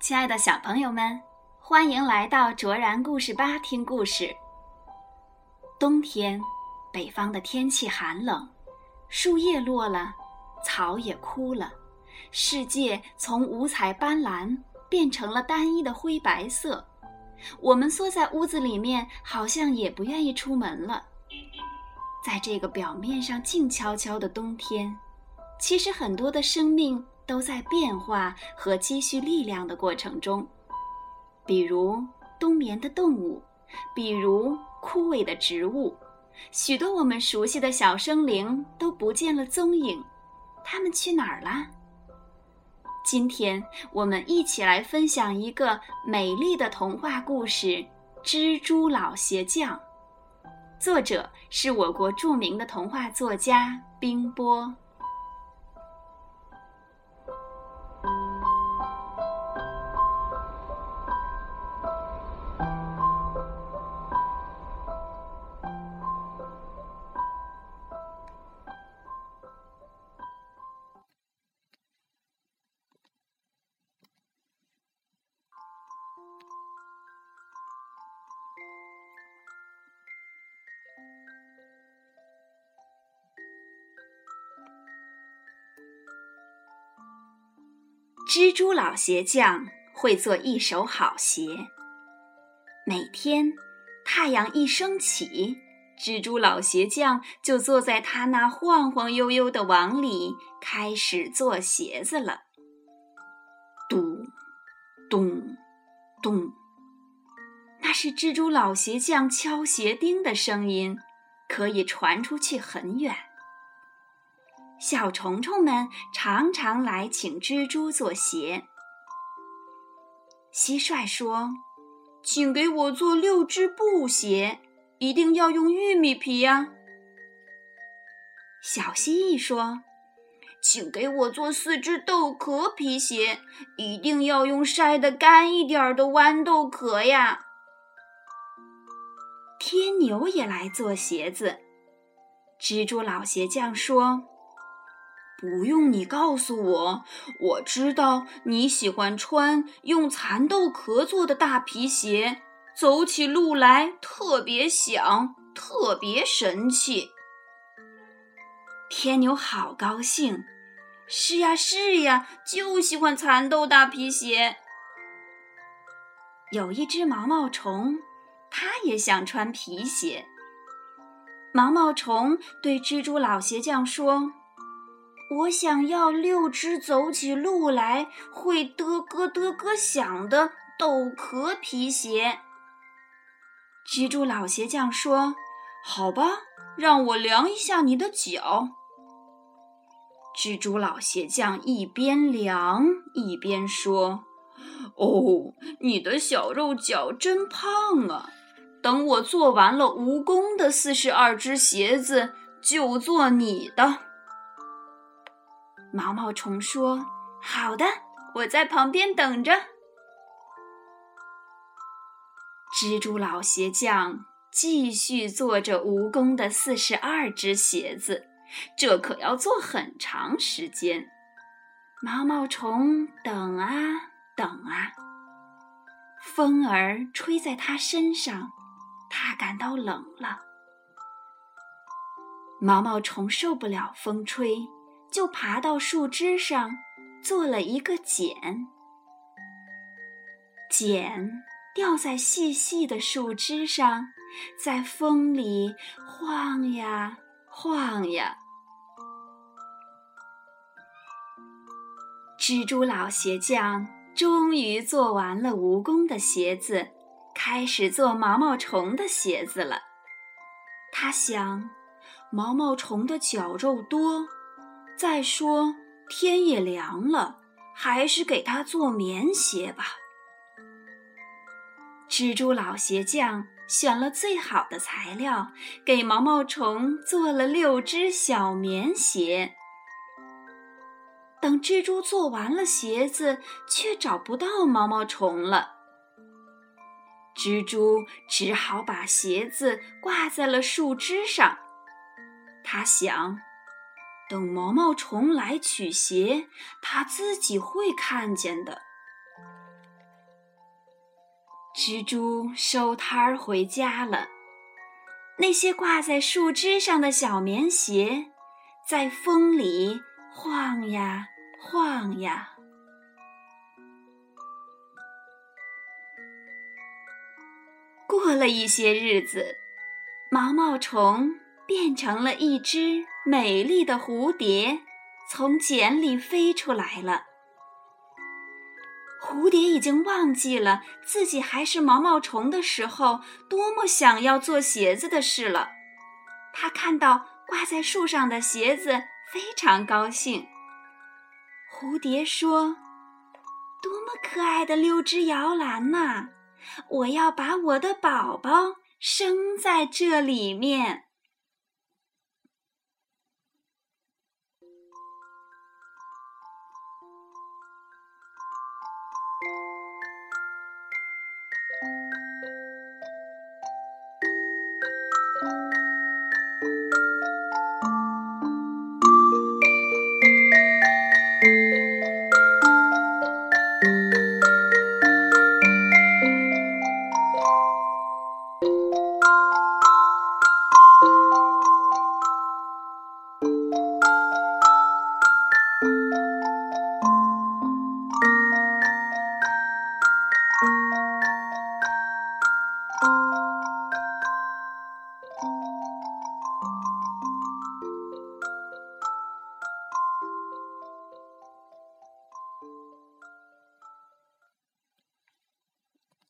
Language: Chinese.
亲爱的小朋友们，欢迎来到卓然故事吧听故事。冬天，北方的天气寒冷，树叶落了，草也枯了，世界从五彩斑斓变成了单一的灰白色。我们缩在屋子里面，好像也不愿意出门了。在这个表面上静悄悄的冬天，其实很多的生命。都在变化和积蓄力量的过程中，比如冬眠的动物，比如枯萎的植物，许多我们熟悉的小生灵都不见了踪影，它们去哪儿了？今天我们一起来分享一个美丽的童话故事《蜘蛛老鞋匠》，作者是我国著名的童话作家冰波。蜘蛛老鞋匠会做一手好鞋。每天，太阳一升起，蜘蛛老鞋匠就坐在他那晃晃悠悠的网里，开始做鞋子了。咚，咚，咚，那是蜘蛛老鞋匠敲鞋钉的声音，可以传出去很远。小虫虫们常常来请蜘蛛做鞋。蟋蟀说：“请给我做六只布鞋，一定要用玉米皮呀。”小蜥蜴说：“请给我做四只豆壳皮鞋，一定要用晒得干一点的豌豆壳呀。”天牛也来做鞋子。蜘蛛老鞋匠说。不用你告诉我，我知道你喜欢穿用蚕豆壳做的大皮鞋，走起路来特别响，特别神气。天牛好高兴，是呀是呀，就喜欢蚕豆大皮鞋。有一只毛毛虫，他也想穿皮鞋。毛毛虫对蜘蛛老鞋匠说。我想要六只走起路来会嘚咯嘚咯响的豆壳皮鞋。蜘蛛老鞋匠说：“好吧，让我量一下你的脚。”蜘蛛老鞋匠一边量一边说：“哦，你的小肉脚真胖啊！等我做完了蜈蚣的四十二只鞋子，就做你的。”毛毛虫说：“好的，我在旁边等着。”蜘蛛老鞋匠继续做着蜈蚣的四十二只鞋子，这可要做很长时间。毛毛虫等啊等啊，风儿吹在它身上，它感到冷了。毛毛虫受不了风吹。就爬到树枝上，做了一个茧。茧掉在细细的树枝上，在风里晃呀晃呀。蜘蛛老鞋匠终于做完了蜈蚣的鞋子，开始做毛毛虫的鞋子了。他想，毛毛虫的脚肉多。再说天也凉了，还是给它做棉鞋吧。蜘蛛老鞋匠选了最好的材料，给毛毛虫做了六只小棉鞋。等蜘蛛做完了鞋子，却找不到毛毛虫了。蜘蛛只好把鞋子挂在了树枝上。他想。等毛毛虫来取鞋，它自己会看见的。蜘蛛收摊儿回家了。那些挂在树枝上的小棉鞋，在风里晃呀晃呀。过了一些日子，毛毛虫变成了一只美丽的蝴蝶，从茧里飞出来了。蝴蝶已经忘记了自己还是毛毛虫的时候，多么想要做鞋子的事了。它看到挂在树上的鞋子，非常高兴。蝴蝶说：“多么可爱的六只摇篮呐！我要把我的宝宝生在这里面。”